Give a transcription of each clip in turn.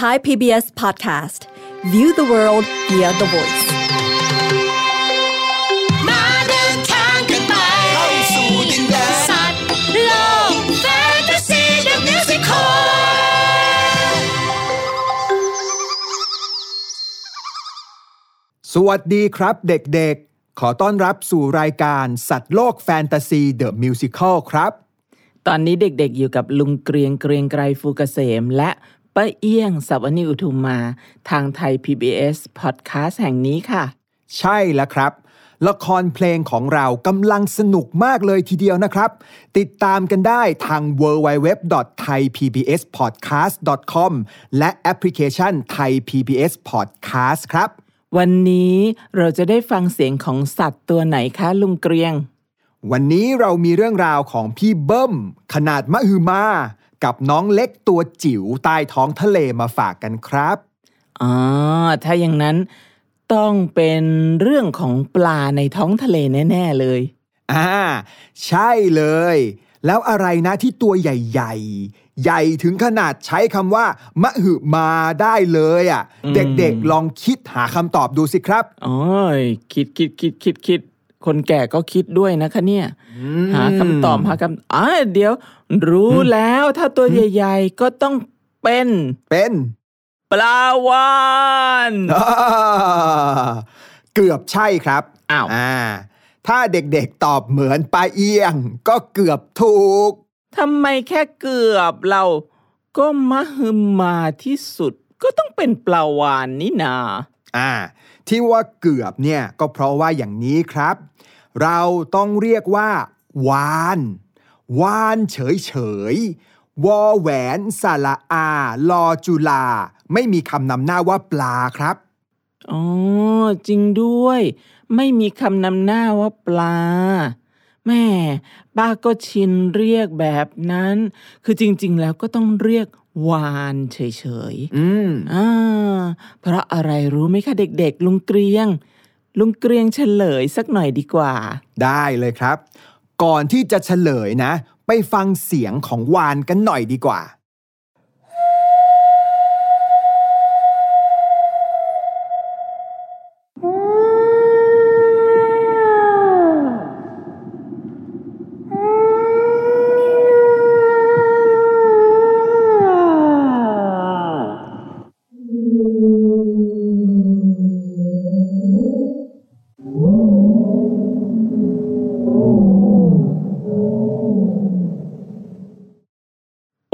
Thai PBS Podcast View the world via the voice มาเดินทางกันไปเข้าสู่ดินแดนสัตว์โลกแฟนตาซีเดอะมิวสิคลสวัสดีครับเด็กๆ ขอต้อนรับสู่รายการสัตว์โลกแฟนตาซีเดอะมิวสิคลครับ ตอนนี้เด็กๆอยู่กับลุงเกรียงเกรียงไกรฟูกเกษม และ ป้าเอี้ยงสับวนิอุทุมมา ทางไทย PBS Podcast แห่งนี้ค่ะ ใช่แล้วครับ ละครเพลงของเรากำลังสนุกมากเลยทีเดียวนะครับ ติดตามกันได้ทาง www.thaipbspodcast.com และแอปพลิเคชัน Thai PBS Podcast ครับ วันนี้เราจะได้ฟังเสียงของสัตว์ตัวไหนคะลุงเกรียง วันนี้เรามีเรื่องราวของพี่เบิ้ม ขนาดมหึมา กับน้องเล็กตัวจิ๋วใต้ท้องทะเลมาฝากกันครับอ๋อถ้าอย่างนั้นต้องเป็นเรื่องของปลาในท้องทะเลแน่ ๆ เลยอ่าใช่เลย แล้วอะไรนะที่ตัวใหญ่ ๆ ใหญ่ถึงขนาดใช้คำว่ามหึมาได้เลยอะอืมเด็กๆลองคิดหาคำตอบดูสิครับโอ้ยคิดคิดคิดคิดคิด คนแก่ก็คิดด้วยนะคะเนี่ย หาคำตอบหาคำอ่าเดี๋ยว รู้แล้วถ้าตัวใหญ่ๆก็ต้องเป็นเป็นปลาวานอ่าเกือบใช่ครับอ้าวอ่า ถ้าเด็กๆตอบเหมือนปลาเอียง ก็เกือบถูกทำไมแค่เกือบเราก็มหึมาที่สุด ก็ต้องเป็นปลาวานนี่นา อ่า ที่ว่าเกือบเนี่ยก็เพราะว่าอย่างนี้ครับ เราต้องเรียกว่า วาน วานเฉยเฉยๆวอแหวนสระอา ลอจุลา ไม่มีคำนำหน้าว่าปลาครับ อ๋อ จริงด้วย ไม่มีคำนำหน้าว่าปลาแม่ป้าก็ชินเรียกแบบนั้น คือจริง ๆ แล้วก็ต้องเรียกวานเฉยๆ อืม อ่า เพราะอะไรรู้ไหมคะเด็กๆ ลุงเกรียง ลุงเกรียงเฉลยสักหน่อยดีกว่า ได้เลยครับ ก่อนที่จะเฉลยนะ ไปฟังเสียงของวานกันหน่อยดีกว่า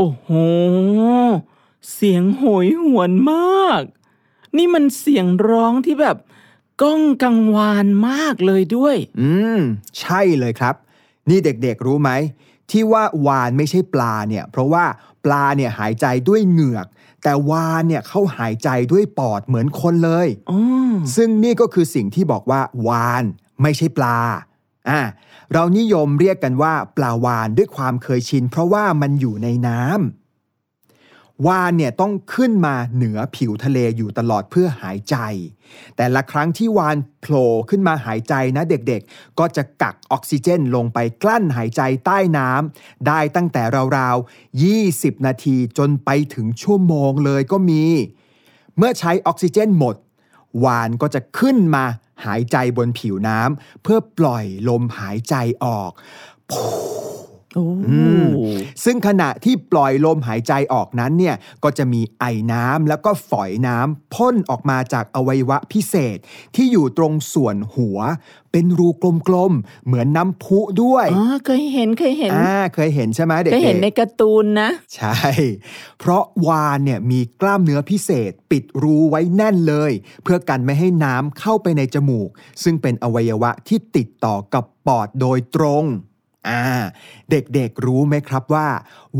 โอ้โห เสียงโหยหวนมาก นี่มันเสียงร้องที่แบบก้องกังวานมากเลยด้วย อืม ใช่เลยครับ นี่เด็กๆรู้ไหม ที่ว่าวานไม่ใช่ปลาเนี่ย เพราะว่าปลาเนี่ยหายใจด้วยเหงือก แต่วานเนี่ยเขาหายใจด้วยปอดเหมือนคนเลยอ๋อซึ่งนี่ก็คือสิ่งที่บอกว่าวานไม่ใช่ปลาอ่า เรานิยมเรียกกันว่าปลาวานด้วยความเคยชิน เพราะว่ามันอยู่ในน้ำวานเนี่ยต้องขึ้นมาเหนือผิวทะเลอยู่ตลอดเพื่อหายใจ แต่ละครั้งที่วานโผล่ขึ้นมาหายใจนะเด็กๆ ก็จะกักออกซิเจนลงไปกลั้นหายใจใต้น้ำได้ตั้งแต่ราวๆ 20 นาทีจนไปถึงชั่วโมงเลยก็มี เมื่อใช้ออกซิเจนหมดวานก็จะขึ้นมา หายใจบนผิวน้ำเพื่อปล่อยลมหายใจออก ซึ่งขณะที่ปล่อยลมหายใจออกนั้นเนี่ยก็จะมีไอน้ำแล้วก็ฝอยน้ำพ่นออกมาจากอวัยวะพิเศษที่อยู่ตรงส่วนหัว เป็นรูกลมๆเหมือนน้ำพุด้วยอ๋อเคยเห็นเคยเห็นอ่าเคยเห็นใช่ไหมเด็กเคยๆเห็นในการ์ตูนนะ ใช่ เพราะวานเนี่ยมีกล้ามเนื้อพิเศษปิดรูไว้แน่นเลย เพื่อกันไม่ให้น้ำเข้าไปในจมูก ซึ่งเป็นอวัยวะที่ติดต่อกับปอดโดยตรง อ่า เด็กๆรู้ไหมครับว่า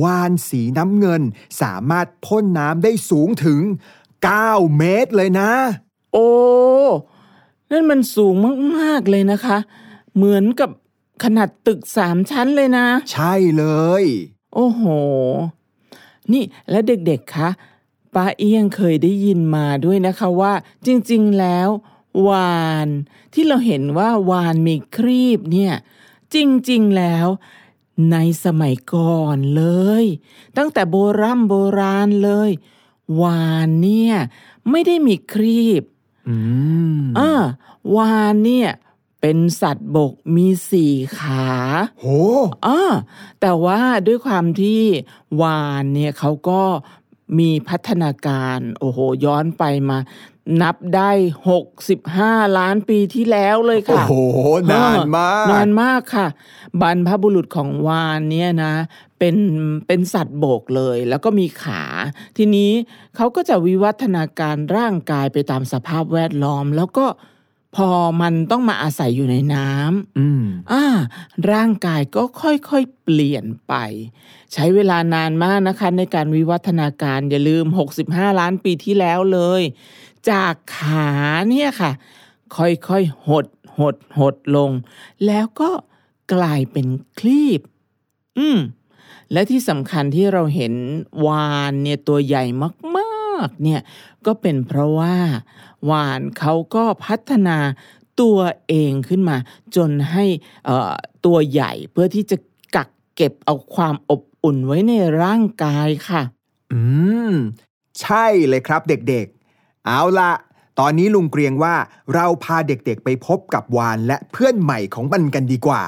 วานสีน้ำเงินสามารถพ่นน้ำได้สูงถึง 9 เมตรเลยนะ โอ้ นั่นมันสูงมากๆเลยนะคะ เหมือนกับขนาดตึกสามชั้นเลยนะ ใช่เลย โอ้โห นี่และเด็กๆคะป้าเอี้ยงเคยได้ยินมาด้วยนะคะว่า จริงๆแล้ว วาน ที่เราเห็นว่าวานมีครีบเนี่ย จริงๆแล้วในสมัยก่อนเลย ตั้งแต่โบรำโบราณเลย วานเนี่ยไม่ได้มีครีบอืมอ่าวานเนี่ยเป็นสัตว์บกมีสี่ขาโหอ่าแต่ว่าด้วยความที่วานเนี่ยเขาก็มีพัฒนาการ โอ้โห ย้อนไปมา นับได้65ล้านปีที่แล้วเลยโอ้ค่ะโห นานมาก นานมากค่ะ บรรพบุรุษของวานเนี่ยนะ เป็นเป็นสัตว์บกเลย แล้วก็มีขา ทีนี้เขาก็จะวิวัฒนาการร่างกายไปตามสภาพแวดล้อม แล้วก็พอมันต้องมาอาศัยอยู่ในน้ำอืมอ่า ร่างกายก็ค่อยๆเปลี่ยนไป ใช้เวลานานมากนะคะ ในการวิวัฒนาการอย่าลืม 65 ล้านปีที่แล้วเลย จากขาเนี่ยค่ะ ค่อยๆหดหดหดลง แล้วก็กลายเป็นคลีบ อืม และที่สำคัญที่เราเห็นวานเนี่ยตัวใหญ่มากๆ เนี่ยก็เป็นเพราะว่า วานเขาก็พัฒนาตัวเองขึ้นมา จนให้อ่อตัวใหญ่เพื่อที่จะกักเก็บเอาความอบอุ่นไว้ในร่างกายค่ะ อืม ใช่เลยครับเด็กๆ เอาละตอนนี้ลุงเกรียงว่าเราพาเด็กๆไปพบกับวานและเพื่อนใหม่ของมันกันดีกว่า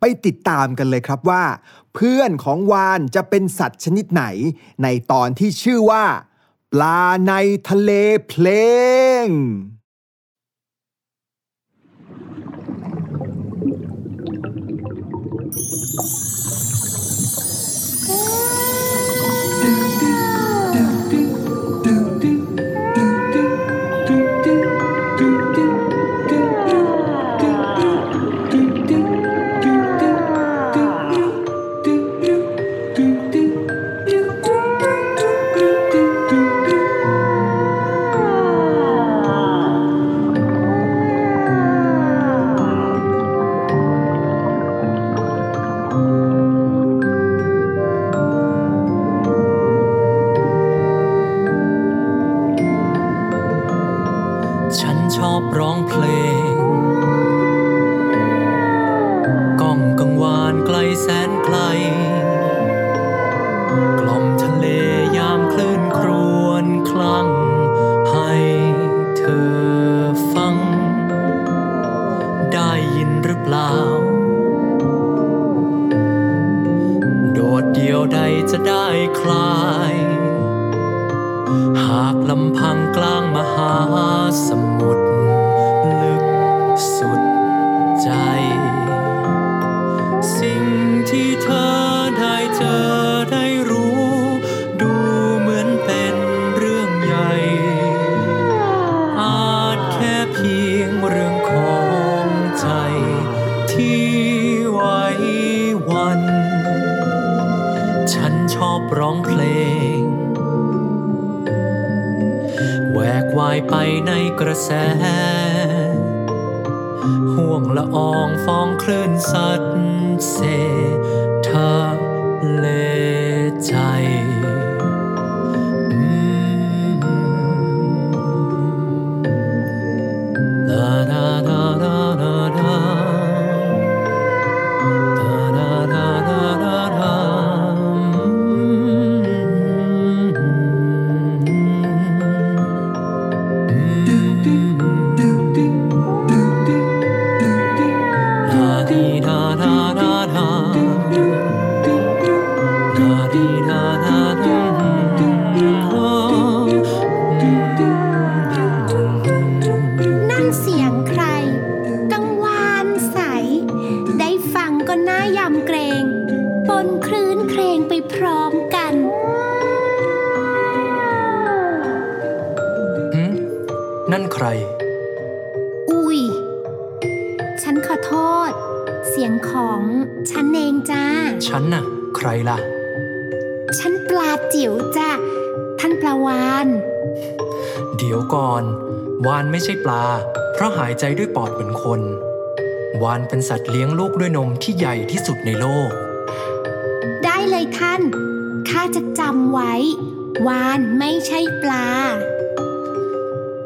ไปติดตามกันเลยครับว่า เพื่อนของวานจะเป็นสัตว์ชนิดไหน ในตอนที่ชื่อว่า ปลาในทะเลเพลง เป็นสัตว์เลี้ยงลูกด้วยนมที่ใหญ่ที่สุดในโลก ได้เลยท่าน ข้าจะจำไว้ วานไม่ใช่ปลา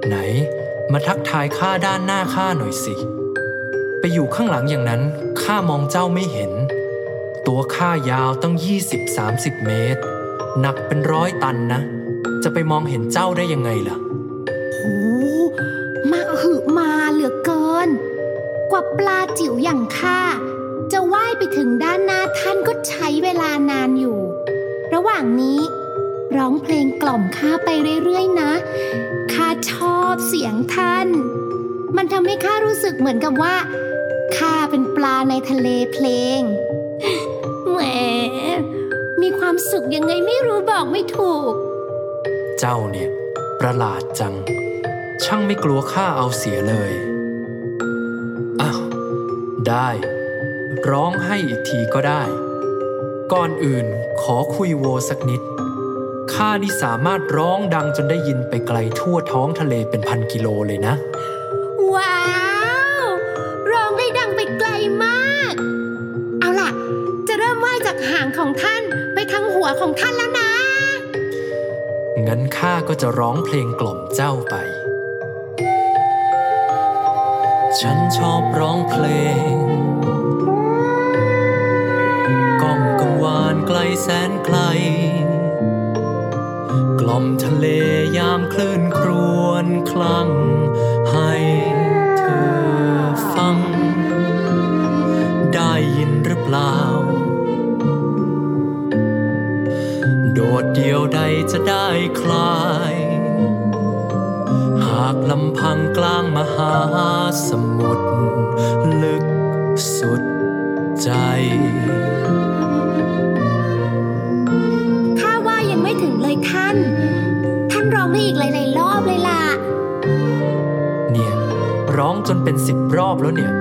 ไหน มาทักทายข้าด้านหน้าข้าหน่อยสิ ไปอยู่ข้างหลังอย่างนั้นข้ามองเจ้าไม่เห็น ตัวข้ายาวตั้ง 20-30 เมตร หนักเป็นร้อยตันนะ จะไปมองเห็นเจ้าได้ยังไงล่ะโอ้มาหึ กว่าปลาจิ๋วอย่างข้าจะว่ายไปถึงด้านหน้าท่านก็ใช้เวลานานอยู่ ระหว่างนี้ร้องเพลงกล่อมข้าไปเรื่อยๆนะ ข้าชอบเสียงท่าน มันทำให้ข้ารู้สึกเหมือนกับว่า ข้าเป็นปลาในทะเลเพลง แหม มีความสุขยังไงไม่รู้บอกไม่ถูก เจ้าเนี่ย ประหลาดจัง ช่างไม่กลัวข้าเอาเสียเลย ได้ ร้องให้อีกทีก็ได้ ก่อนอื่นขอคุยโวสักนิด ข้านี่สามารถร้องดังจนได้ยินไปไกลทั่วท้องทะเลเป็นพันกิโลเลยนะ ว้าว ร้องได้ดังไปไกลมาก เอาล่ะ จะเริ่มว่ายจากหางของท่านไปทางหัวของท่านแล้วนะ งั้นข้าก็จะร้องเพลงกล่อมเจ้าไป ฉันชอบร้องเพลงก้องกังวานไกลแสนไกล กล่อมทะเลยามคลื่นครวนคลั่งให้เธอฟัง ได้ยินหรือเปล่า โดดเดียวใดจะได้คลายากลำพังกลางมหาสมุทรลึกสุดใจข้าว่ายังไม่ถึงเลยท่าน ท่านร้องได้อีกหลายๆรอบเลยล่ะ เนี่ย ร้องจนเป็นสิบรอบแล้วเนี่ย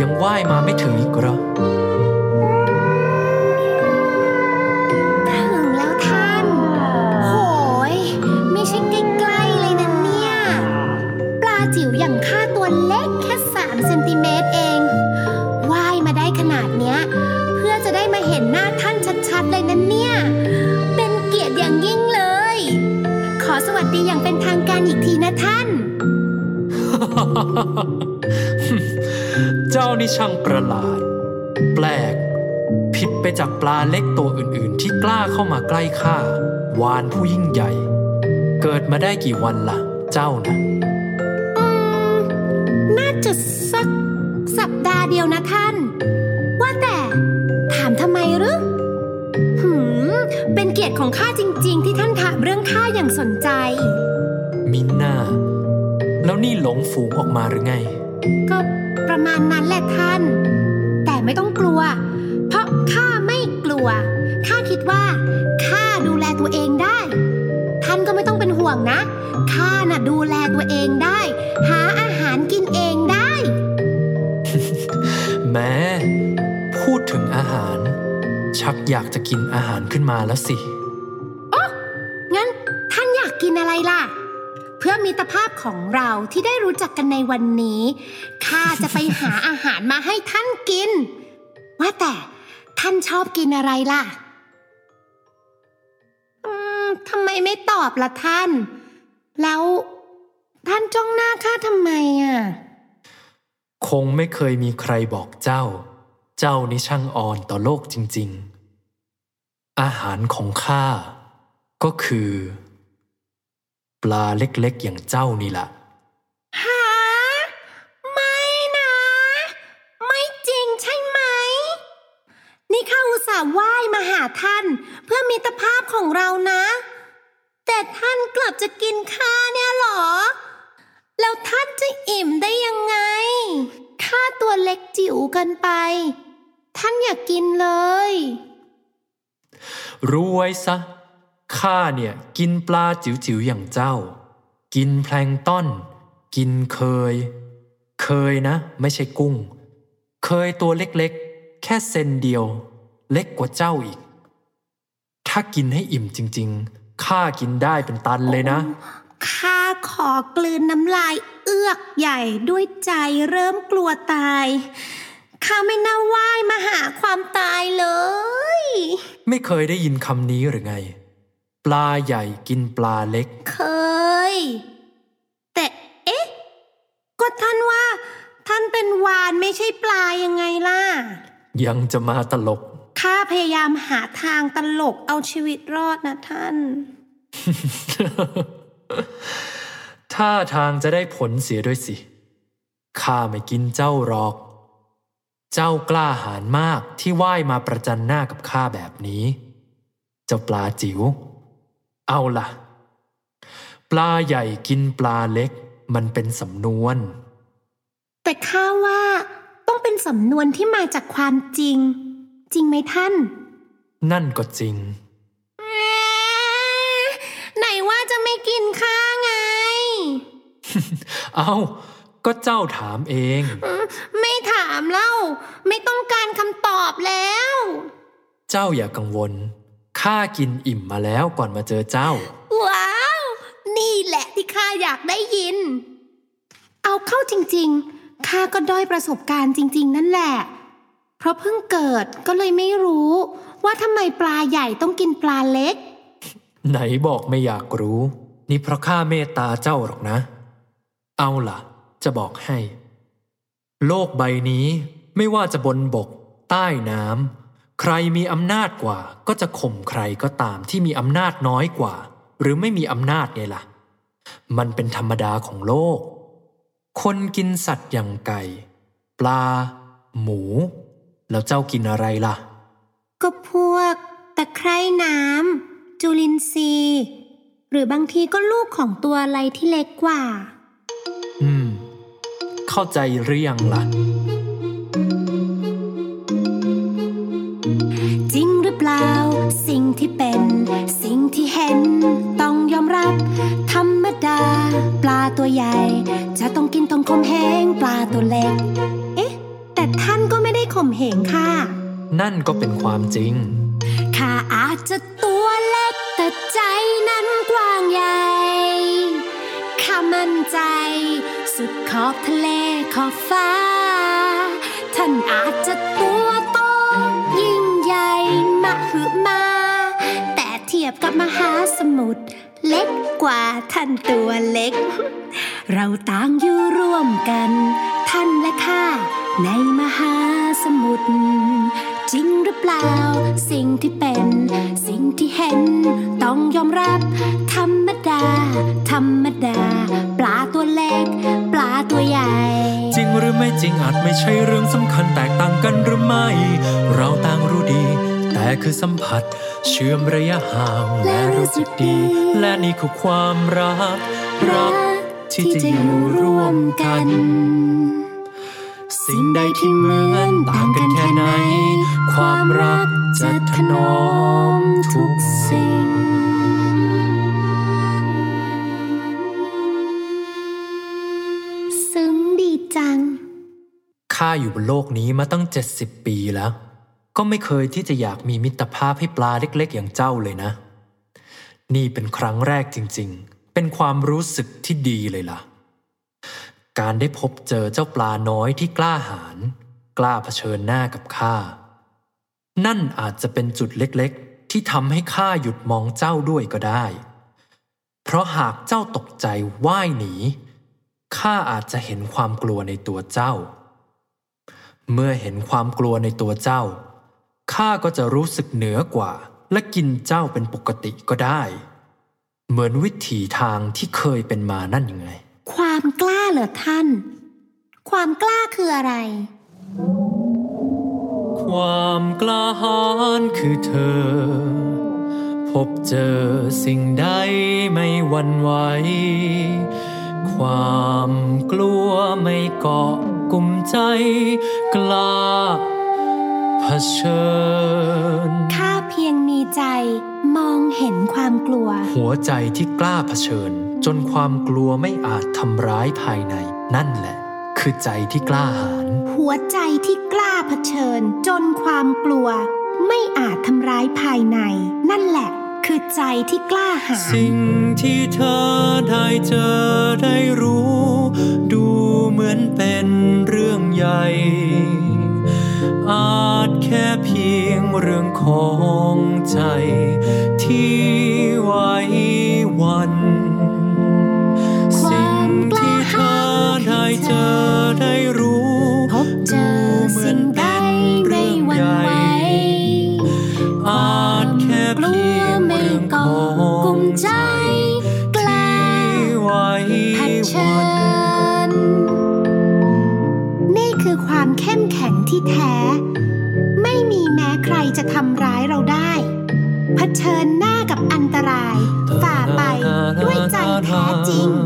ยังว่ายมาไม่ถึงอีกเหรอ เป็นทางการอีกทีนะท่าน เจ้านี่ช่างประหลาด แปลก ผิดไปจากปลาเล็กตัวอื่นๆ ที่กล้าเข้ามาใกล้ข้าวานผู้ยิ่งใหญ่ เกิดมาได้กี่วันล่ะ เจ้านะ่ะ ฝูงออกมาหรือไง ก็ประมาณนั้นแหละท่าน แต่ไม่ต้องกลัว เพราะข้าไม่กลัว ข้าคิดว่าข้าดูแลตัวเองได้ ท่านก็ไม่ต้องเป็นห่วงนะ ข้าน่ะดูแลตัวเองได้ หาอาหารกินเองได้ แม้ พูดถึงอาหาร ชักอยากจะกินอาหารขึ้นมาแล้วสิ ของเราที่ได้รู้จักกันในวันนี้ ข้าจะไปหาอาหารมาให้ท่านกิน ว่าแต่ท่านชอบกินอะไรล่ะ อืมทำไมไม่ตอบล่ะท่าน แล้วท่านจ้องหน้าข้าทำไมอะ คงไม่เคยมีใครบอกเจ้า เจ้านี่ช่างอ่อนต่อโลกจริง ๆ อาหารของข้าก็คือ ลาเล็กๆ อย่างเจ้านี่ล่ะหาไม่นะ ไม่จริงใช่ไหม นี่ข้าอุตส่าห์ว่ายมาหาท่าน เพื่อมิตรภาพของเรานะ แต่ท่านกลับจะกินข้าเนี่ยเหรอ แล้วท่านจะอิ่มได้ยังไง ข้าตัวเล็กจิ๋วเกันไป ท่านอย่ากกินเลย รู้ไว้ซะ ข้าเนี่ยกินปลาจิ๋วๆอย่างเจ้า กินแพลงก์ต้นกินเคย เคยนะ ไม่ใช่กุ้ง เคยตัวเล็กๆ แค่เซนเดียว เล็กกว่าเจ้าอีก ถ้ากินให้อิ่มจริงๆข้ากินได้เป็นตันเลยนะข้าขอกลืนน้ำลายเอือกใหญ่ด้วยใจเริ่มกลัวตายข้าไม่น่าว่ายมาหาความตายเลย ไม่เคยได้ยินคำนี้หรือไง ปลาใหญ่กินปลาเล็ก เคย แต่เอ๊ะก็ท่านว่า ท่านเป็นวานไม่ใช่ปลายังไงล่ะ ยังจะมาตลก ข้าพยายามหาทางตลกเอาชีวิตรอดนะท่าน ท่าทางจะได้ผลเสียด้วยสิ ข้าไม่กินเจ้าหรอก เจ้ากล้าหาญมากที่ว่ายมาประจันหน้ากับข้าแบบนี้ เจ้าปลาจิ๋ว เอาล่ะ ปลาใหญ่กินปลาเล็กมันเป็นสำนวน แต่ข้าว่าต้องเป็นสำนวนที่มาจากความจริง จริงไหมท่าน นั่นก็จริง ไหนว่าจะไม่กินข้าไง เอาก็เจ้าถามเอง ไม่ถามเล่าไม่ต้องการคำตอบแล้ว เจ้าอย่ากังวล ข้ากินอิ่มมาแล้วก่อนมาเจอเจ้า ว้าว นี่แหละที่ข้าอยากได้ยิน เอาเข้าจริงๆข้าก็ด้อยประสบการณ์จริง ๆ นั่นแหละ เพราะเพิ่งเกิดก็เลยไม่รู้ ว่าทำไมปลาใหญ่ต้องกินปลาเล็ก ไหนบอกไม่อยากรู้ นี่เพราะข้าเมตตาเจ้าหรอกนะ เอาล่ะ จะบอกให้ โลกใบนี้ไม่ว่าจะบนบก ใต้น้ำ ใครมีอำนาจกว่าก็จะข่มใครก็ตามที่มีอำนาจน้อยกว่า หรือไม่มีอำนาจไงล่ะ มันเป็นธรรมดาของโลก คนกินสัตว์อย่างไก่ ปลา หมู แล้วเจ้ากินอะไรล่ะ ก็พวกตะไคร่น้ำจุลินทรีย์ หรือบางทีก็ลูกของตัวอะไรที่เล็กกว่า อืม เข้าใจหรือยังล่ะ สิ่งที่เป็น สิ่งที่เห็น ต้องยอมรับ ธรรมดา ปลาตัวใหญ่ จะต้องกินตรงคมเหงปลาตัวเล็ก เอ๊ะ แต่ท่านก็ไม่ได้ข่มเหงค่ะ นั่นก็เป็นความจริง ข้าอาจจะตัวเล็กแต่ใจนั้นกว้างใหญ่ข้ามั่นใจ สุดขอบทะเลขอบฟ้า ท่านอาจจะตัวโตยิ่งใหญ่ มา แต่เทียบกับมหาสมุทรเล็กกว่าท่านตัวเล็ก เราต่างอยู่ร่วมกัน ท่านและข้าในมหาสมุทรจริงหรือเปล่า สิ่งที่เป็น สิ่งที่เห็น ต้องยอมรับ ธรรมดา ธรรมดา ปลาตัวเล็ก ปลาตัวใหญ่ จริงหรือไม่จริงอาจไม่ใช่เรื่องสำคัญแตกต่างกันหรือไม่ เราต่างรู้ดี คือสัมผัส เชื่อมระยะห่างและรู้สึกดี และนี่คือความรัก รักที่จะอยู่ร่วมกัน สิ่งใดที่เหมือนต่างกันแค่ไหน ความรักจะถนอมทุกสิ่งซึ้งดีจังข้าอยู่บนโลกนี้มาตั้ง 70 ปีแล้ว ก็ไม่เคยที่จะอยากมีมิตรภาพให้ปลาเล็กๆ อย่างเจ้าเลยนะ นี่เป็นครั้งแรกจริงๆ เป็นความรู้สึกที่ดีเลยล่ะ การได้พบเจอเจ้าปลาน้อยที่กล้าหาญกล้าเผชิญหน้ากับข้า นั่นอาจจะเป็นจุดเล็กๆ ที่ทำให้ข้าหยุดมองเจ้าด้วยก็ได้ เพราะหากเจ้าตกใจว่ายหนีข้าอาจจะเห็นความกลัวในตัวเจ้า เมื่อเห็นความกลัวในตัวเจ้า ข้าก็จะรู้สึกเหนือกว่า และกินเจ้าเป็นปกติก็ได้ เหมือนวิถีทางที่เคยเป็นมานั่นยังไง ความกล้าเหรอท่าน ความกล้าคืออะไร ความกล้าหาญคือเธอ พบเจอสิ่งใดไม่หวั่นไหวความกลัวไม่เกาะกลุ่มใจ กล้า เผชิญข้าเพียงมีใจมองเห็นความกลัว หัวใจที่กล้าเผชิญ จนความกลัวไม่อาจทำร้ายภายใน นั่นแหละ คือใจที่กล้าหาญหัวใจที่กล้าเผชิญ จนความกลัว ไม่อาจทำร้ายภายใน นั่นแหละ คือใจที่กล้าหาญสิ่งที่เธอได้เจอได้รู้ ดูเหมือนเป็นเรื่องใหญ่ อาจแค่เพียงเรื่องของใจที่ไว้วัน ที่แท้ ไม่มีแม้ใครจะทำร้ายเราได้เผชิญหน้ากับอันตราย ฝ่าไปด้วยใจแท้จริงอย่าง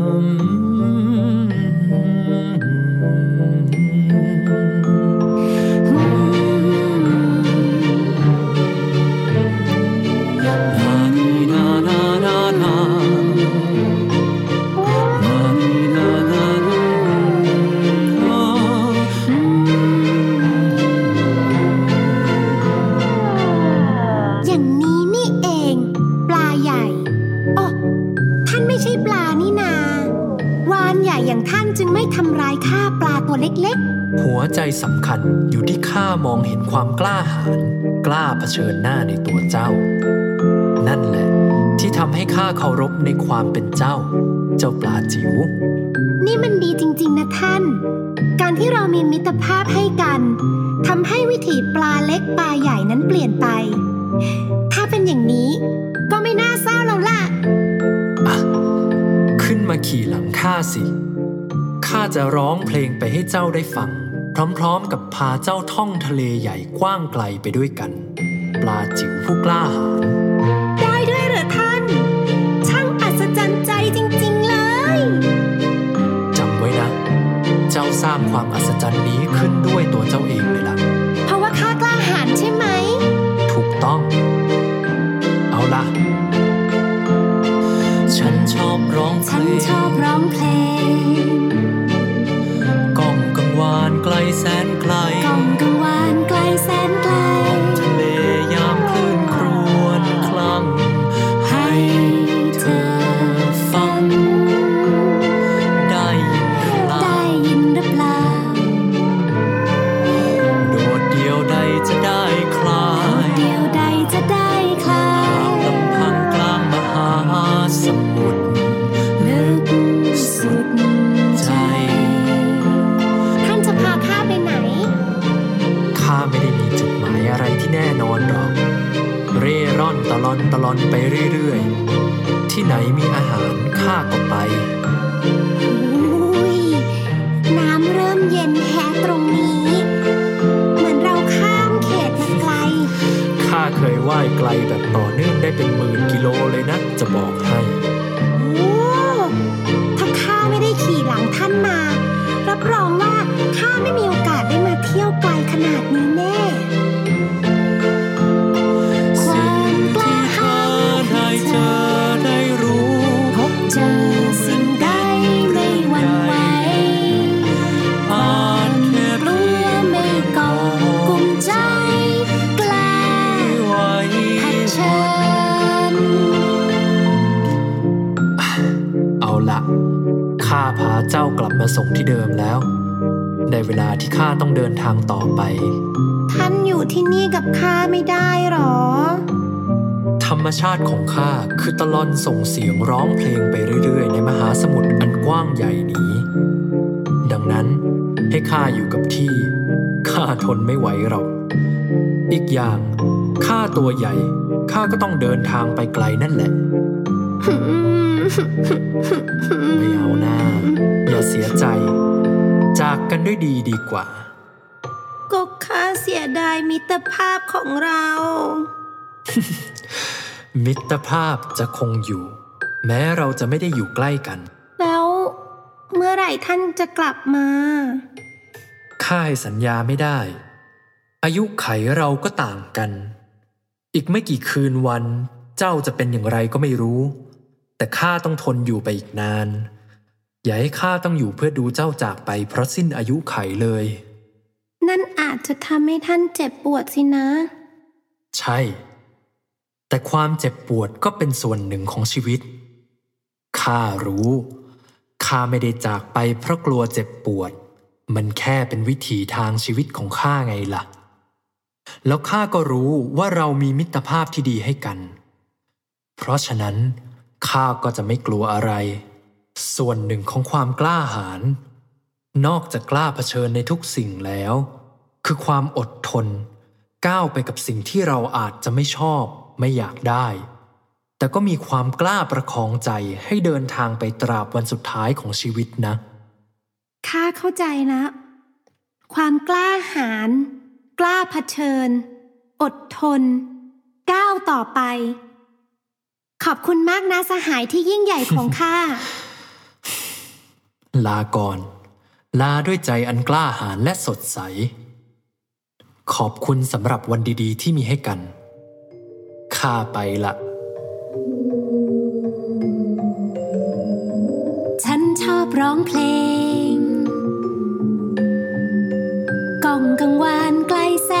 ชิญหน้าในตัวเจ้า นั่นแหละที่ทำให้ข้าเคารพในความเป็นเจ้า เจ้าปลาจิ๋วๆนี่มันดีจริง ๆ นะท่าน การที่เรามีมิตรภาพให้กันทำให้วิถีปลาเล็กปลาใหญ่นั้นเปลี่ยนไป ถ้าเป็นอย่างนี้ ก็ไม่น่าเศร้าแล้วล่ะอะขึ้นมาขี่หลังข้าสิข้าจะร้องเพลงไปให้เจ้าได้ฟัง พร้อม ๆ กับพาเจ้าท่องทะเลใหญ่กว้างไกลไปด้วยกันปลาจิ๋ว ผู้กล้าหาญ ที่เดิมแล้ว ได้เวลาที่ข้าต้องเดินทางต่อไป ท่านอยู่ที่นี่กับข้าไม่ได้หรอ ธรรมชาติของข้าคือตะลอนส่งเสียงร้องเพลงไปเรื่อยๆ ในมหาสมุทรอันกว้างใหญ่นี้ ดังนั้นให้ข้าอยู่กับที่ข้าทนไม่ไหวหรอก อีกอย่างข้าตัวใหญ่ข้าก็ต้องเดินทางไปไกลนั่นแหละ จากกันด้วยดีดีกว่าก็ข้าเสียดายมิตรภาพของเรา มิตรภาพจะคงอยู่ แม้เราจะไม่ได้อยู่ใกล้กัน แล้วเมื่อไหร่ท่านจะกลับมาข้าให้สัญญาไม่ได้ อายุไขเราก็ต่างกัน อีกไม่กี่คืนวัน เจ้าจะเป็นอย่างไรก็ไม่รู้ แต่ข้าต้องทนอยู่ไปอีกนาน อย่าให้ข้าต้องอยู่เพื่อดูเจ้าจากไปเพราะสิ้นอายุไขเลย นั่นอาจจะทำให้ท่านเจ็บปวดสินะ ใช่ แต่ความเจ็บปวดก็เป็นส่วนหนึ่งของชีวิต ข้ารู้ ข้าไม่ได้จากไปเพราะกลัวเจ็บปวด มันแค่เป็นวิถีทางชีวิตของข้าไงล่ะ แล้วข้าก็รู้ว่าเรามีมิตรภาพที่ดีให้กัน เพราะฉะนั้นข้าก็จะไม่กลัวอะไร ส่วนหนึ่งของความกล้าหาญนอกจากกล้าเผชิญในทุกสิ่งแล้ว คือความอดทน ก้าวไปกับสิ่งที่เราอาจจะไม่ชอบ ไม่อยากได้ แต่ก็มีความกล้าประคองใจให้เดินทางไปตราบวันสุดท้ายของชีวิตนะข้าเข้าใจนะความกล้าหาญกล้าเผชิญ อดทน ก้าวต่อไป ขอบคุณมากนะสหายที่ยิ่งใหญ่ของข้า ลาก่อน ลาด้วยใจอันกล้าหาญและสดใส ขอบคุณสำหรับวันดีๆ ที่มีให้กัน ข้าไปละฉันชอบร้องเพลง กล่องกังวานไกลแสน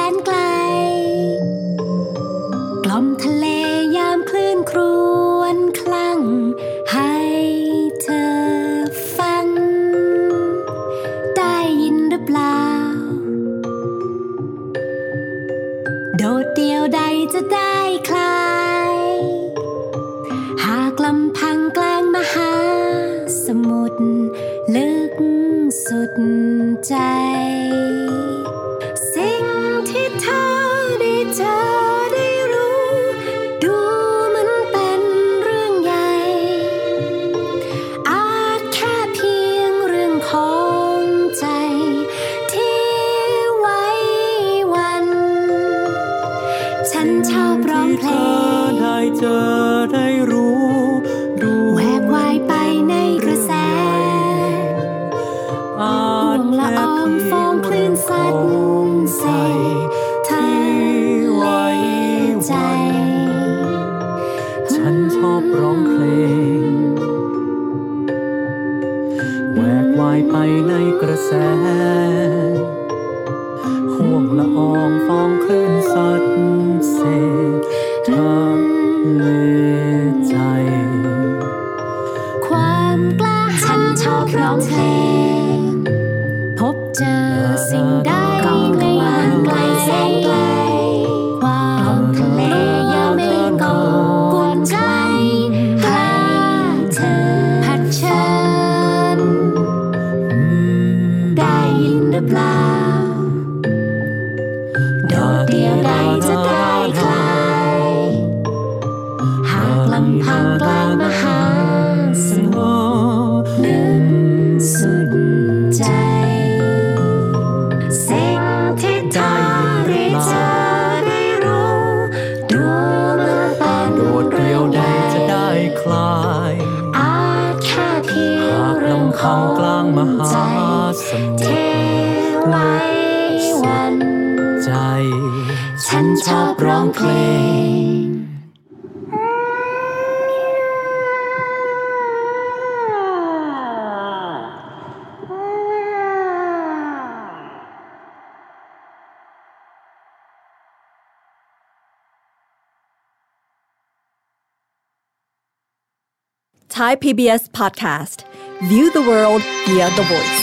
PBS podcast. View the world via the voice.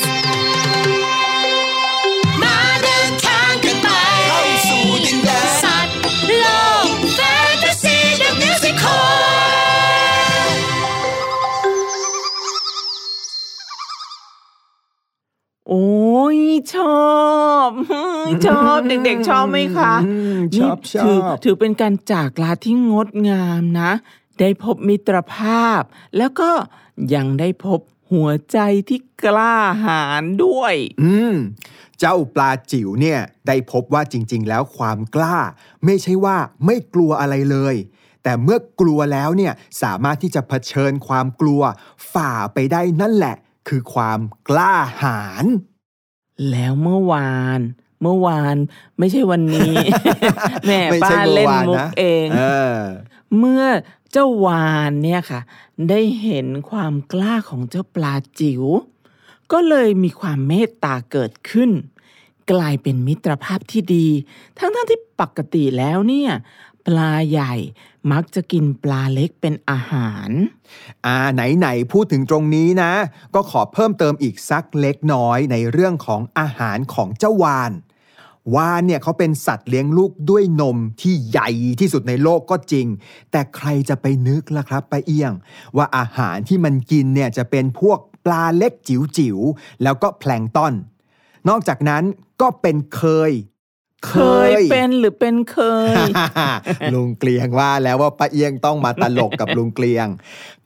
มาเดินทางกันไปเข้าสู่ดินแดนสัตว์โลกแฟนตาซีเดอะมิวสิคอลโอ้ยชอบชอบเด็กๆชอบไหมคะอืมชอบนี่ชอบถืถือเป็นการจากลาที่งดงามนะ ได้พบมิตรภาพ แล้วก็ยังได้พบหัวใจที่กล้าหาญด้วย อืม เจ้าปลาจิ๋วเนี่ย ได้พบว่าจริง ๆ แล้วความกล้า ไม่ใช่ว่าไม่กลัวอะไรเลย แต่เมื่อกลัวแล้วเนี่ยสามารถที่จะเผชิญความกลัว ฝ่าไปได้นั่นแหละ คือความกล้าหาญแล้วเมื่อวาน เมื่อวานไม่ใช่วันนี้ แม่ไม่ป้าใช่เมื่อเล่นวานมุกนะเองเออเมื่อ เจ้าวานเนี่ยค่ะ ได้เห็นความกล้าของเจ้าปลาจิ๋วก็เลยมีความเมตตาเกิดขึ้น กลายเป็นมิตรภาพที่ดี ทั้งๆทที่ปกติแล้วเนี่ยปลาใหญ่มักจะกินปลาเล็กเป็นอาหาร อ่าไหนๆพูดถึงตรงนี้นะ ก็ขอเพิ่มเติมอีกสักเล็กน้อยในเรื่องของอาหารของเจ้าวาน วานเนี่ยเขาเป็นสัตว์เลี้ยงลูกด้วยนมที่ใหญ่ที่สุดในโลกก็จริง แต่ใครจะไปนึกล่ะครับป้าเอี้ยง ว่าอาหารที่มันกินเนี่ยจะเป็นพวกปลาเล็กจิ๋วๆแล้วก็แพลงก์ต้นนอกจากนั้นก็เป็นเคย เคยเป็นหรือเป็นเคย ลุงเกลียงว่าแล้วว่าป้าเอียงต้องมาตลกกับลุงเกลียง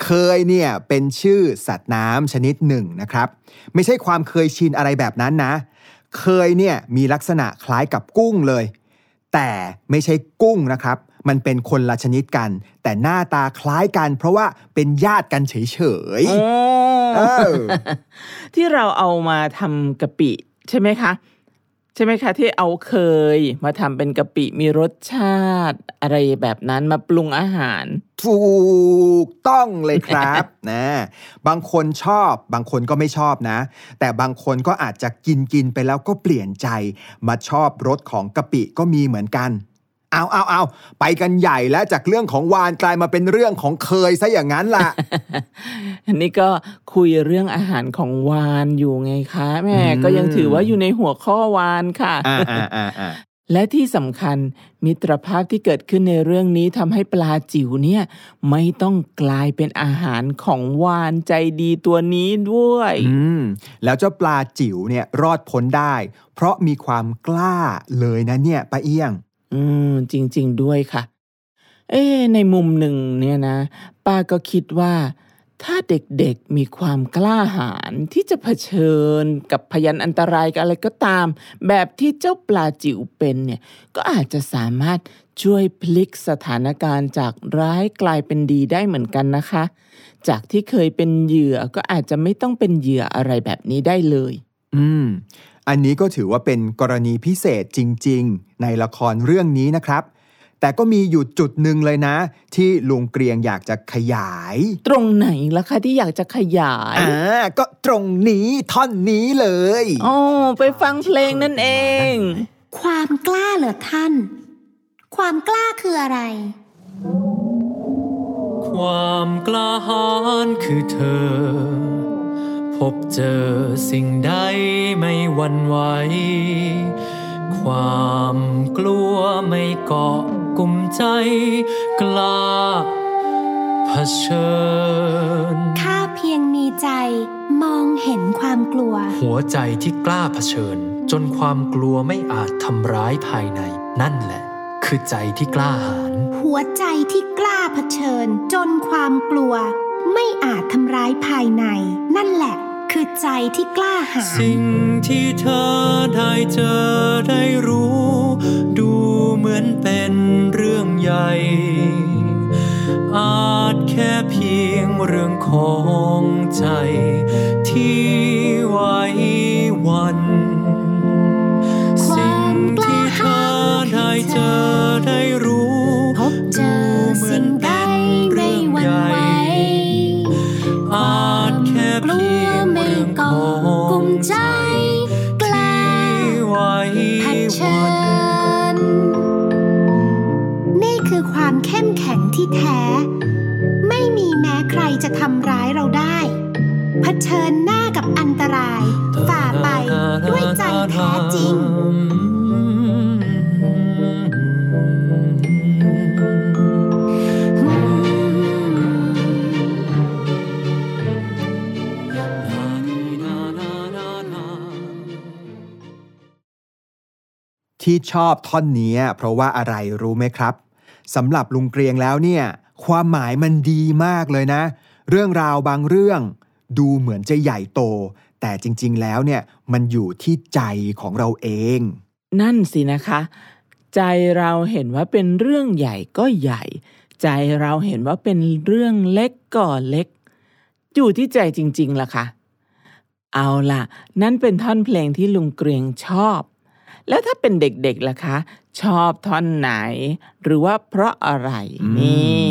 เคยเนี่ยเป็นชื่อสัตว์น้ำชนิดหนึ่งนะครับ ไม่ใช่ความเคยชินอะไรแบบนั้นนะ เคยเนี่ยมีลักษณะคล้ายกับกุ้งเลย แต่ไม่ใช่กุ้งนะครับ มันเป็นคนละชนิดกัน แต่หน้าตาคล้ายกัน เพราะว่าเป็นญาติกันเฉยๆเออที่เราเอามาทำกะปิใช่ไหมคะ ใช่ไหมคะ ที่เอาเคยมาทำเป็นกะปิมีรสชาติ อะไรแบบนั้นมาปรุงอาหาร ถูกต้องเลยครับนะบางคนชอบบางคนก็ไม่ชอบนะ แต่บางคนก็อาจจะกินกินไปแล้วก็เปลี่ยนใจ มาชอบรสของกะปิก็มีเหมือนกัน เอาเอาเอาไปกันใหญ่แล้วจากเรื่องของวานกลายมาเป็นเรื่องของเคยซะอย่างนั้นล่ะ อันนี้ก็คุยเรื่องอาหารของวานอยู่ไงคะแม่อืมก็ยังถือว่าอยู่ในหัวข้อวานค่ะอ่าอ่าอ่าอ่าและที่สำคัญมิตรภาพที่เกิดขึ้นในเรื่องนี้ทำให้ปลาจิ๋วเนี่ย ไม่ต้องกลายเป็นอาหารของวานใจดีตัวนี้ด้วยอืมแล้วเจ้าปลาจิ๋วเนี่ยรอดพ้นได้ เพราะมีความกล้าเลยนะเนี่ยป้าเอี้ยง อืม จริง ๆ ด้วยค่ะ เอ้ในมุมหนึ่งเนี่ยนะ ป้าก็คิดว่า ถ้าเด็กๆมีความกล้าหาญที่จะเผชิญกับพยันอันตรายกับอะไรก็ตาม แบบที่เจ้าปลาจิ๋วเป็นเนี่ย ก็อาจจะสามารถช่วยพลิกสถานการณ์จากร้ายกลายเป็นดีได้เหมือนกันนะคะ จากที่เคยเป็นเหยื่อก็อาจจะไม่ต้องเป็นเหยื่ออะไรแบบนี้ได้เลย อืม อันนี้ก็ถือว่าเป็นกรณีพิเศษจริง ๆ ในละครเรื่องนี้นะครับ แต่ก็มีอยู่จุดหนึ่งเลยนะ ที่ลุงเกรียงอยากจะขยาย ตรงไหนล่ะคะที่อยากจะขยายอ่าก็ตรงนี้ท่อนนี้เลยอ๋อไปฟังเพลงนั่นเอง ความกล้าเหรอท่าน ความกล้าคืออะไร ความกล้าหาญคือเธอพ บเจอสิ่งใดไม่หวั่นไหว ความกลัวไม่เกาะกลุ่มใจ กล้าเผชิญ ข้าเพียงมีใจมองเห็นความกลัว หัวใจที่กล้าเผชิญ จนความกลัวไม่อาจทำร้ายภายใน นั่นแหละ คือใจที่กล้าหาญหัวใจที่กล้าเผชิญ จนความกลัว ไม่อาจทำร้ายภายใน นั่นแหละ คือใจที่กล้าหาญสิ่งที่เธอได้เจอได้รู้ ดูเหมือนเป็นเรื่องใหญ่ อาจแค่เพียงเรื่องของใจ ที่ไว้วัน ที่ชอบท่อนนี้เพราะว่าอะไรรู้ไหมครับสำหรับลุงเกรียงแล้วเนี่ยความหมายมันดีมากเลยนะ เรื่องราวบางเรื่อง ดูเหมือนจะใหญ่โต แต่จริง ๆ แล้วเนี่ยมันอยู่ที่ใจของเราเอง นั่นสินะคะ ใจเราเห็นว่าเป็นเรื่องใหญ่ก็ใหญ่ ใจเราเห็นว่าเป็นเรื่องเล็กก็เล็ก อยู่ที่ใจจริงๆล่ะค่ะเอาล่ะ นั่นเป็นท่อนเพลงที่ลุงเกรียงชอบ แล้วถ้าเป็นเด็กๆล่ะคะ ชอบท่อนไหน หรือว่าเพราะอะไรอืมนี่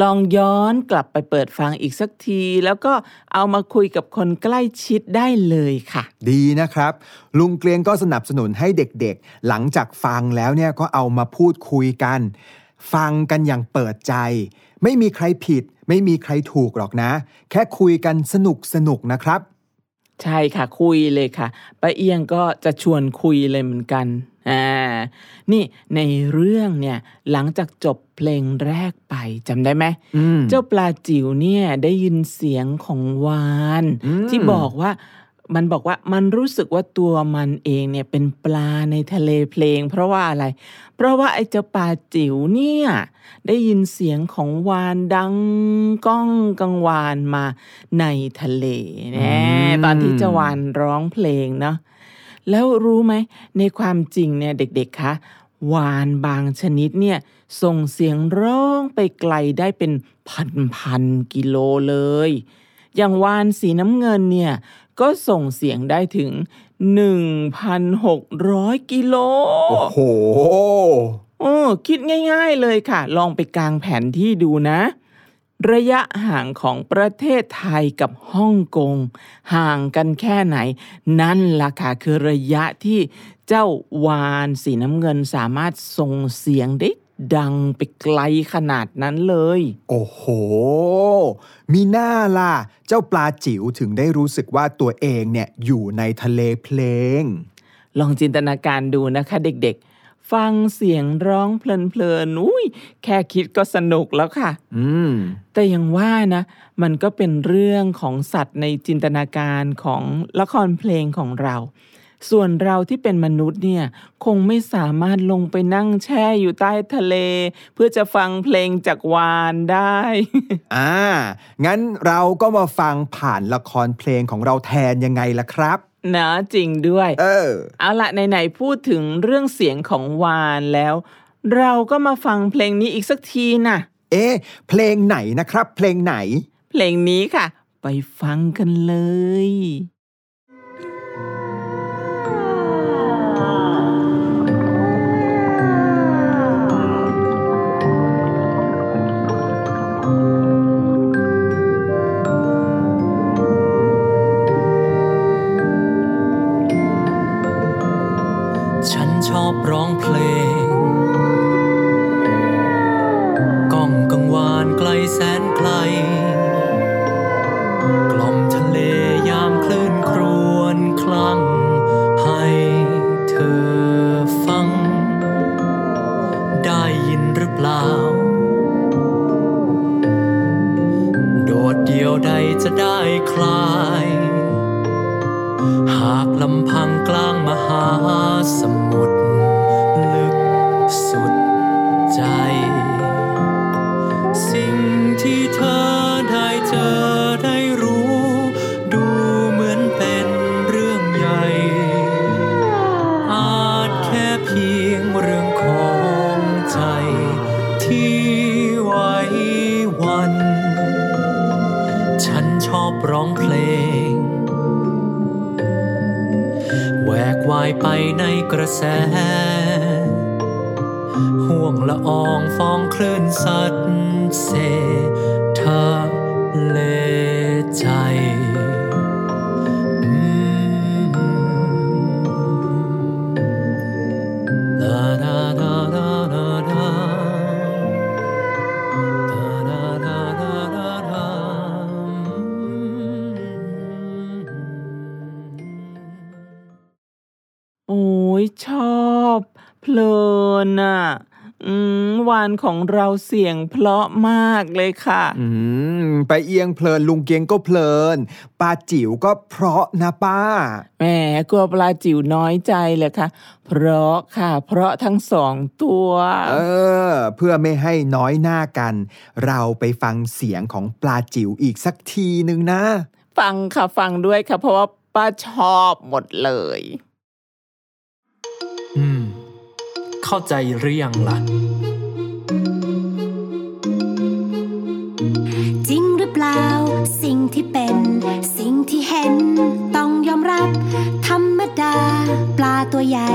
ลองย้อนกลับไปเปิดฟังอีกสักที แล้วก็เอามาคุยกับคนใกล้ชิดได้เลยค่ะ ดีนะครับ ลุงเกรียงก็สนับสนุนให้เด็กๆ หลังจากฟังแล้วเนี่ยก็เอามาพูดคุยกัน ฟังกันอย่างเปิดใจ ไม่มีใครผิด ไม่มีใครถูกหรอกนะ แค่คุยกันสนุกสนุกๆนะครับ ใช่ค่ะคุยเลยค่ะป้าเอียงก็จะชวนคุยเลยเหมือนกันอ่านี่ในเรื่องเนี่ยหลังจากจบเพลงแรกไปจำได้ไหมอืมเจ้าปลาจิ๋วเนี่ยได้ยินเสียงของวานอืมที่บอกว่า มันบอกว่ามันรู้สึกว่าตัวมันเองเนี่ยเป็นปลาในทะเลเพลง เพราะว่าอะไร เพราะว่าไอ้เจ้าปลาจิ๋วเนี่ยได้ยินเสียงของวานดังก้องกังวานมาในทะเลแน่ตอนที่เจ้าวานร้องเพลงเนาะแล้วรู้ไหมในความจริงเนี่ยเด็กๆคะวานบางชนิดเนี่ยส่งเสียงร้องไปไกลได้เป็นพันๆกิโลเลย อย่างวานสีน้ำเงินเนี่ย ก็ส่งเสียงได้ถึง 1,600 กิโล โอ้โหโอ้คิดง่ายๆเลยค่ะ ลองไปกางแผนที่ดูนะ ระยะห่างของประเทศไทยกับฮ่องกง ห่างกันแค่ไหน นั่นล่ะค่ะคือระยะที่เจ้าวานสีน้ำเงินสามารถส่งเสียงได้ ดังไปไกลขนาดนั้นเลย โอ้โห มีหน้าล่ะ เจ้าปลาจิ๋วถึงได้รู้สึกว่าตัวเองเนี่ยอยู่ในทะเลเพลง ลองจินตนาการดูนะคะเด็กๆ ฟังเสียงร้องเพลินๆอุ้ยแค่คิดก็สนุกแล้วค่ะ อืม แต่ยังว่านะ มันก็เป็นเรื่องของสัตว์ในจินตนาการของละครเพลงของเรา ส่วนเราที่เป็นมนุษย์เนี่ยคงไม่สามารถลงไปนั่งแช่อยู่ใต้ทะเล เพื่อจะฟังเพลงจากวานได้ อ่า งั้นเราก็มาฟังผ่านละครเพลงของเราแทนยังไงล่ะครับนะจริงด้วย เออ เอาละไหนๆพูดถึงเรื่องเสียงของวานแล้ว เราก็มาฟังเพลงนี้อีกสักทีนะเอ๊ะเพลงไหนนะครับ เพลงไหน เพลงนี้ค่ะ ไปฟังกันเลย จะได้คลาย หากลำพังกลางมหาสมุทรลึกสุดายไปในกระแส ห่วงละอองฟองคลื่นสัดเสานของเราเสียงเพราะมากเลยค่ะ อืมไปเอียงเพลินลุงเกียงก็เพลินปลาจิ๋วก็เพราะนะป้าแหมกลัวปลาจิ๋วน้อยใจเลยค่ะ เพราะค่ะ เพราะทั้งสองตัว เออ เพื่อไม่ให้น้อยหน้ากัน เราไปฟังเสียงของปลาจิ๋วอีกสักทีหนึ่งนะ ฟังค่ะฟังด้วยค่ะ เพราะว่าป้าชอบหมดเลย อืม เข้าใจหรือยังล่ะ จริงหรือเปล่า สิ่งที่เป็น สิ่งที่เห็น ต้องยอมรับ ธรรมดา ปลาตัวใหญ่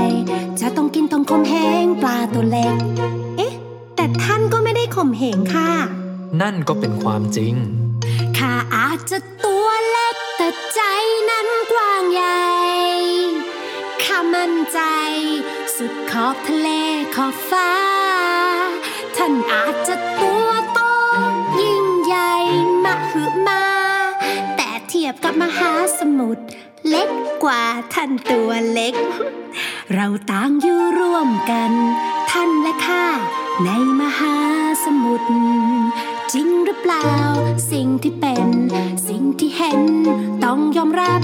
จะต้องกินต้องข่มเหงปลาตัวเล็ก เอ๊ะ แต่ท่านก็ไม่ได้ข่มเหงค่ะ นั่นก็เป็นความจริงข้าอาจจะตัวเล็กแต่ใจนั้นกว้างใหญ่ข้ามั่นใจ สุดขอบทะเลขอบฟ้า ท่านอาจจะตัว หญ่มหึมา แต่เทียบกับมหาสมุทรเล็กกว่าท่านตัวเล็ก เราต่างอยู่ร่วมกัน ท่านและข้าในมหาสมุทร จริงหรือเปล่า สิ่งที่เป็น สิ่งที่เห็น ต้องยอมรับ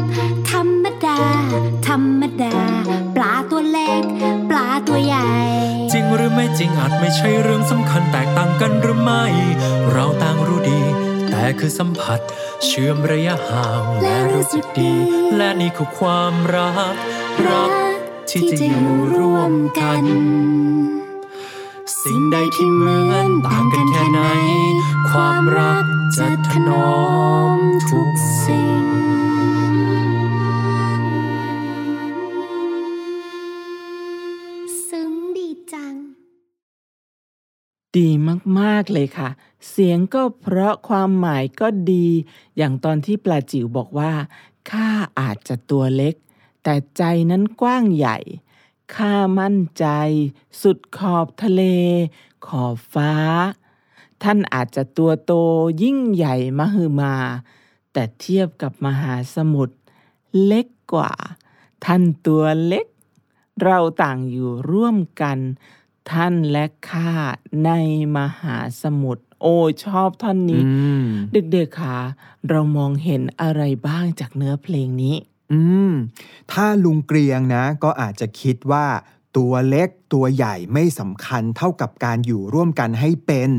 ธรรมดา ธรรมดา ปลาตัวเล็ก ปลาตัวใหญ่ จริงหรือไม่จริงอาจไม่ใช่เรื่องสำคัญแตกต่างกันหรือไม่ เราต่างรู้ดี แต่คือสัมผัส เชื่อมระยะห่างและรู้สึกดี และนี่คือความรัก รักที่จะอยู่ร่วมกัน สิ่งใดที่เหมือนต่างกันแค่ไหน ความรักจะถนอมทุกสิ่ง ซึ้งดีจัง ดีมากๆเลยค่ะ เสียงก็เพราะความหมายก็ดี อย่างตอนที่ปลาจิ๋วบอกว่าข้าอาจจะตัวเล็ก แต่ใจนั้นกว้างใหญ่ ข้ามั่นใจ สุดขอบทะเล ขอบฟ้า ท่านอาจจะตัวโตยิ่งใหญ่มหึมา แต่เทียบกับมหาสมุทรเล็กกว่า ท่านตัวเล็ก เราต่างอยู่ร่วมกัน ท่านและข้าในมหาสมุทรโอ้ชอบท่อนนี้อืมเด็กๆค่ะเรามองเห็นอะไรบ้างจากเนื้อเพลงนี้ อืม ถ้าลุงเกรียงนะ ก็อาจจะคิดว่า ตัวเล็กตัวใหญ่ไม่สำคัญเท่ากับการอยู่ร่วมกันให้เป็น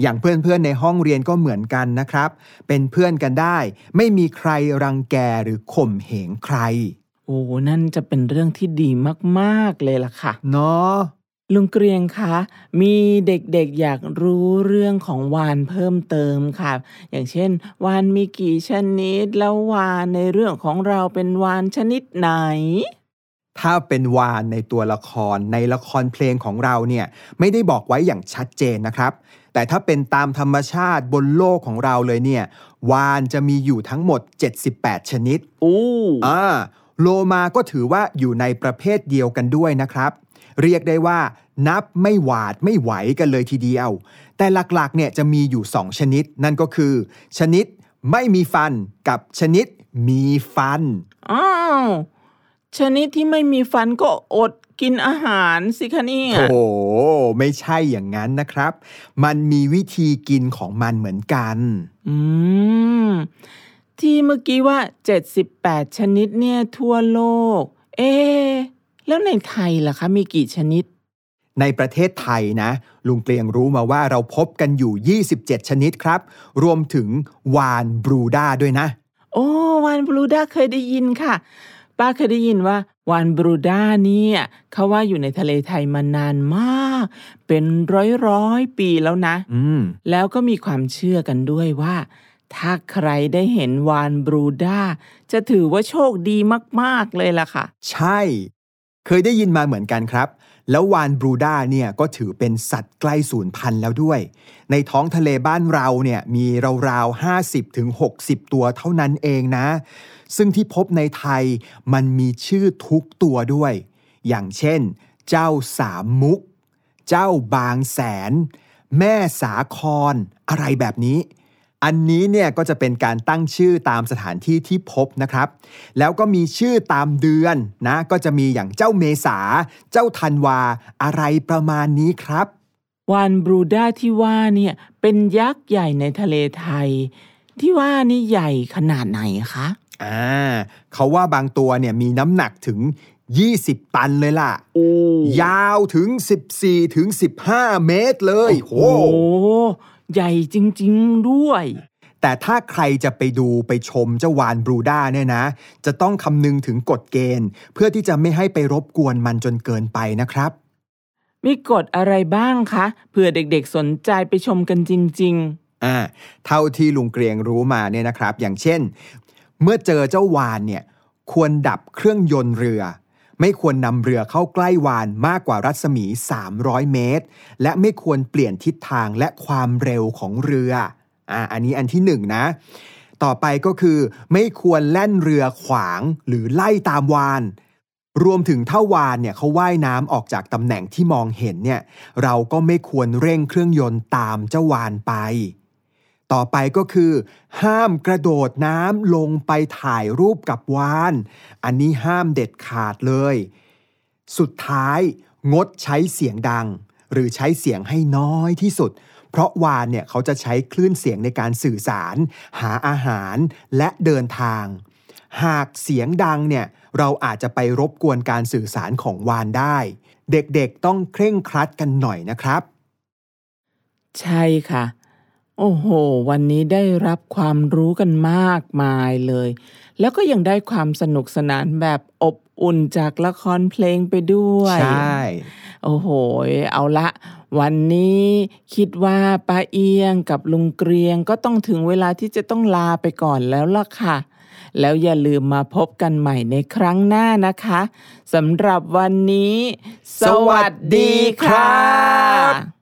อย่างเพื่อนๆในห้องเรียนก็เหมือนกันนะครับ เป็นเพื่อนกันได้ ไม่มีใครรังแกหรือข่มเหงใคร โอ้ นั่นจะเป็นเรื่องที่ดีมากๆเลยล่ะค่ะ เนาะ ลุงเกรียงคะมีเด็กๆอยากรู้เรื่องของวานเพิ่มเติมค่ะ อย่างเช่น วานมีกี่ชนิด แล้ววานในเรื่องของเราเป็นวานชนิดไหน ถ้าเป็นวานในตัวละครในละครเพลงของเราเนี่ยไม่ได้บอกไว้อย่างชัดเจนนะครับ แต่ถ้าเป็นตามธรรมชาติบนโลกของเราเลยเนี่ยวานจะมีอยู่ทั้งหมด 78 ชนิดอู้อ่าโลมาก็ถือว่าอยู่ในประเภทเดียวกันด้วยนะครับ เรียกได้ว่า นับไม่หวาดไม่ไหวกันเลยทีเดียว แต่หลักๆเนี่ยจะมีอยู่ 2 ชนิด นั่นก็คือ ชนิดไม่มีฟันกับชนิดมีฟัน อ้าว ชนิดที่ไม่มีฟันก็อดกินอาหารสิคะเนี่ยโอ้โหไม่ใช่อย่างนั้นนะครับ มันมีวิธีกินของมันเหมือนกัน อืม ที่เมื่อกี้ว่า 78 ชนิดเนี่ยทั่วโลก เอ๊ะแล้วในไทยล่ะคะ มีกี่ชนิด ในประเทศไทยนะ ลุงเกลียงรู้มาว่าเราพบกันอยู่ 27 ชนิดครับ รวมถึงวานบรูด้าด้วยนะ โอ้วานบรูด้าเคยได้ยินค่ะ ป้าเคยได้ยินว่าวานบรูด้าเนี่ยเขาว่าอยู่ในทะเลไทยมานานมาก เป็นร้อยร้อยๆปีแล้วนะอืมแล้วก็มีความเชื่อกันด้วยว่า ถ้าใครได้เห็นวานบรูด้าจะถือว่าโชคดีมาก ๆ เลยล่ะค่ะ ใช่ เคยได้ยินมาเหมือนกันครับ แล้ววานบรูด้าเนี่ยก็ถือเป็นสัตว์ใกล้สูญพันธุ์แล้วด้วย ในท้องทะเลบ้านเราเนี่ยมีราวๆ 50ถึง60 ตัวเท่านั้นเองนะ ซึ่งที่พบในไทยมันมีชื่อทุกตัวด้วย อย่างเช่น เจ้าสามมุก เจ้าบางแสน แม่สาครอะไรแบบนี้ อันนี้เนี่ยก็จะเป็นการตั้งชื่อตามสถานที่ที่พบนะครับ แล้วก็มีชื่อตามเดือนนะก็จะมีอย่างเจ้าเมษา เจ้าธันวาอะไรประมาณนี้ครับวานบรูด้าที่ว่าเนี่ยเป็นยักษ์ใหญ่ในทะเลไทย ที่ว่านี่ใหญ่ขนาดไหนคะอ่าเขาว่าบางตัวเนี่ยมีน้ำหนักถึง 20 ตันเลยล่ะโอ้ยาวถึง 14ถึง15 เมตรเลยโหโอ้ ใหญ่จริง ๆ ด้วย แต่ถ้าใครจะไปดูไปชมเจ้าวานบรูด้าเนี่ยนะ จะต้องคำนึงถึงกฎเกณฑ์ เพื่อที่จะไม่ให้ไปรบกวนมันจนเกินไปนะครับ มีกฎอะไรบ้างคะเผื่อเด็กๆสนใจไปชมกันจริงอ่าเท่าที่ลุงเกรียงรู้มาเนี่ยนะครับ อย่างเช่น เมื่อเจอเจ้าวานเนี่ยควรดับเครื่องยนต์เรือ ไม่ควรนำเรือเข้าใกล้วานมากกว่ารัศมี 300 เมตร และไม่ควรเปลี่ยนทิศทางและความเร็วของเรืออ่าอันนี้อันที่หนึ่งนะต่อไปก็คือ ไม่ควรแล่นเรือขวางหรือไล่ตามวาน รวมถึงถ้าวานเนี่ยเขาว่ายน้ำออกจากตำแหน่งที่มองเห็นเนี่ยเราก็ไม่ควรเร่งเครื่องยนต์ตามเจ้าวานไป ต่อไปก็คือ ห้ามกระโดดน้ำลงไปถ่ายรูปกับวาน อันนี้ห้ามเด็ดขาดเลย สุดท้ายงดใช้เสียงดัง หรือใช้เสียงให้น้อยที่สุด เพราะวานเนี่ยเขาจะใช้คลื่นเสียงในการสื่อสาร หาอาหารและเดินทาง หากเสียงดังเนี่ยเราอาจจะไปรบกวนการสื่อสารของวานได้ เด็กๆต้องเคร่งครัดกันหน่อยนะครับ ใช่ค่ะ โอ้โห วันนี้ได้รับความรู้กันมากมายเลย แล้วก็ยังได้ความสนุกสนานแบบอบอุ่นจากละครเพลงไปด้วย ใช่ โอ้โห เอาละ วันนี้คิดว่าป้าเอียงกับลุงเกรียงก็ต้องถึงเวลาที่จะต้องลาไปก่อนแล้วล่ะค่ะ แล้วอย่าลืมมาพบกันใหม่ในครั้งหน้านะคะสำหรับวันนี้ สวัสดีค่ะ